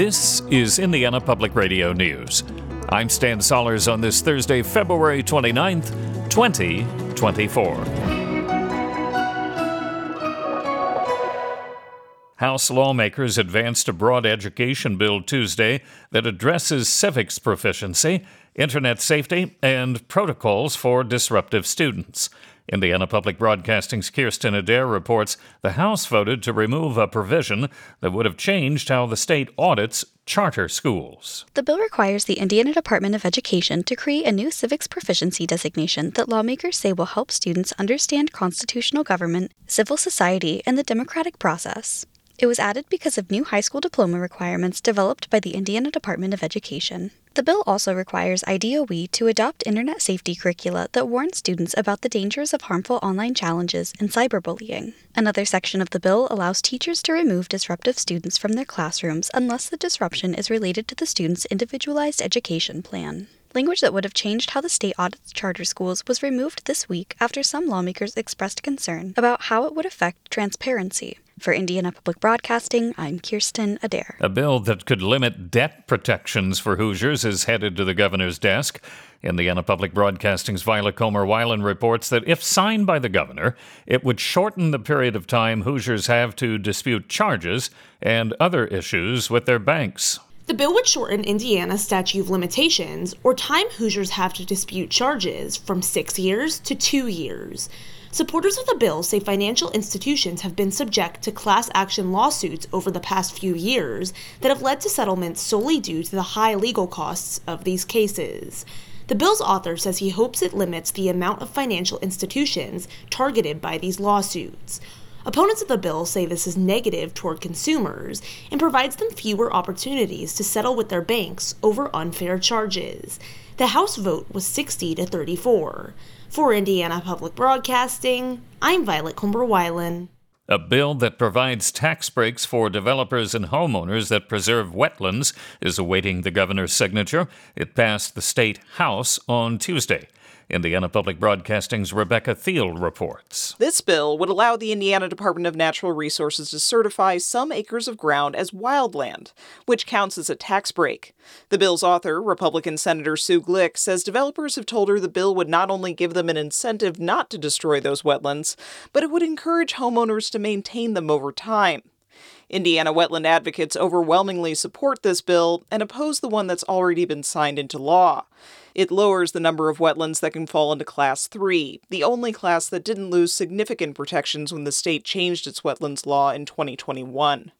This is Indiana Public Radio News. I'm Stan Sollers on this Thursday, February 29th, 2024. House lawmakers advanced a broad education bill Tuesday that addresses civics proficiency, internet safety, and protocols for disruptive students. Indiana Public Broadcasting's Kirsten Adair reports the House voted to remove a provision that would have changed how the state audits charter schools. The bill requires the Indiana Department of Education to create a new civics proficiency designation that lawmakers say will help students understand constitutional government, civil society, and the democratic process. It was added because of new high school diploma requirements developed by the Indiana Department of Education. The bill also requires IDOE to adopt internet safety curricula that warn students about the dangers of harmful online challenges and cyberbullying. Another section of the bill allows teachers to remove disruptive students from their classrooms unless the disruption is related to the student's individualized education plan. Language that would have changed how the state audits charter schools was removed this week after some lawmakers expressed concern about how it would affect transparency. For Indiana Public Broadcasting, I'm Kirsten Adair. A bill that could limit debt protections for Hoosiers is headed to the governor's desk. Indiana Public Broadcasting's Violet Comber-Wiles reports that if signed by the governor, it would shorten the period of time Hoosiers have to dispute charges and other issues with their banks. The bill would shorten Indiana's statute of limitations, or time Hoosiers have to dispute charges, from six years to two years. Supporters of the bill say financial institutions have been subject to class action lawsuits over the past few years that have led to settlements solely due to the high legal costs of these cases. The bill's author says he hopes it limits the amount of financial institutions targeted by these lawsuits. Opponents of the bill say this is negative toward consumers and provides them fewer opportunities to settle with their banks over unfair charges. The House vote was 60 to 34. For Indiana Public Broadcasting, I'm Violet Comber-Wiles. A bill that provides tax breaks for developers and homeowners that preserve wetlands is awaiting the governor's signature. It passed the state House on Tuesday. Indiana Public Broadcasting's Rebecca Thiele reports. This bill would allow the Indiana Department of Natural Resources to certify some acres of ground as wildland, which counts as a tax break. The bill's author, Republican Senator Sue Glick, says developers have told her the bill would not only give them an incentive not to destroy those wetlands, but it would encourage homeowners to maintain them over time. Indiana wetland advocates overwhelmingly support this bill and oppose the one that's already been signed into law. It lowers the number of wetlands that can fall into Class 3, the only class that didn't lose significant protections when the state changed its wetlands law in 2021.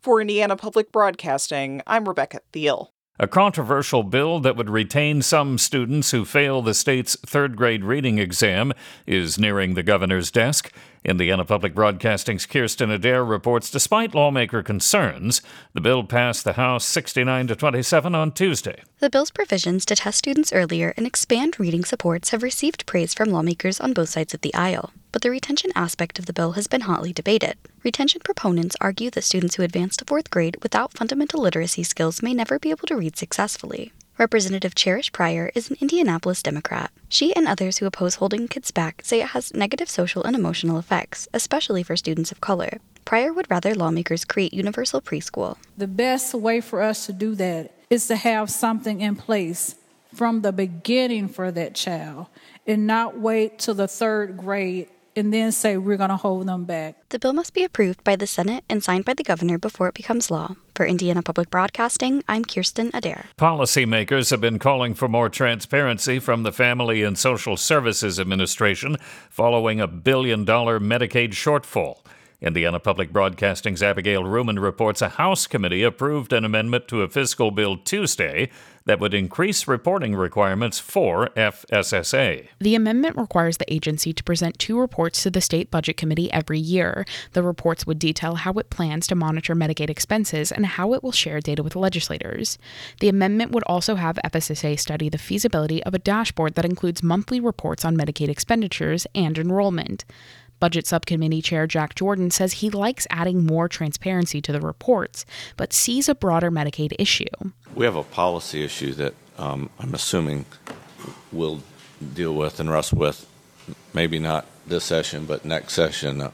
For Indiana Public Broadcasting, I'm Rebecca Thiele. A controversial bill that would retain some students who fail the state's third grade reading exam is nearing the governor's desk. Indiana Public Broadcasting's Kirsten Adair reports despite lawmaker concerns, the bill passed the House 69 to 27 on Tuesday. The bill's provisions to test students earlier and expand reading supports have received praise from lawmakers on both sides of the aisle, but the retention aspect of the bill has been hotly debated. Retention proponents argue that students who advance to fourth grade without fundamental literacy skills may never be able to read successfully. Representative Cherrish Pryor is an Indianapolis Democrat. She and others who oppose holding kids back say it has negative social and emotional effects, especially for students of color. Pryor would rather lawmakers create universal preschool. The best way for us to do that is to have something in place from the beginning for that child and not wait till the third grade and then say we're going to hold them back. The bill must be approved by the Senate and signed by the governor before it becomes law. For Indiana Public Broadcasting, I'm Kirsten Adair. Policymakers have been calling for more transparency from the Family and Social Services Administration following a billion dollar Medicaid shortfall. Indiana Public Broadcasting's Abigail Ruhman reports a House committee approved an amendment to a fiscal bill Tuesday that would increase reporting requirements for FSSA. The amendment requires the agency to present two reports to the State Budget Committee every year. The reports would detail how it plans to monitor Medicaid expenses and how it will share data with legislators. The amendment would also have FSSA study the feasibility of a dashboard that includes monthly reports on Medicaid expenditures and enrollment. Budget Subcommittee Chair Jack Jordan says he likes adding more transparency to the reports, but sees a broader Medicaid issue. We have a policy issue that um, I'm assuming we'll deal with and wrestle with, maybe not this session, but next session.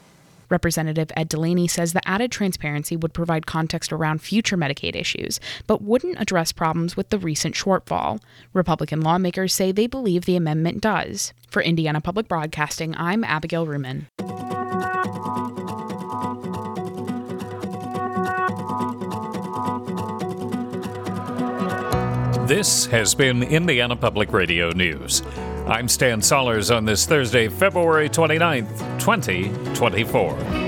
Representative Ed Delaney says the added transparency would provide context around future Medicaid issues, but wouldn't address problems with the recent shortfall. Republican lawmakers say they believe the amendment does. For Indiana Public Broadcasting, I'm Abigail Ruhman. This has been Indiana Public Radio News. I'm Stan Sollers on this Thursday, February 29th, 2024.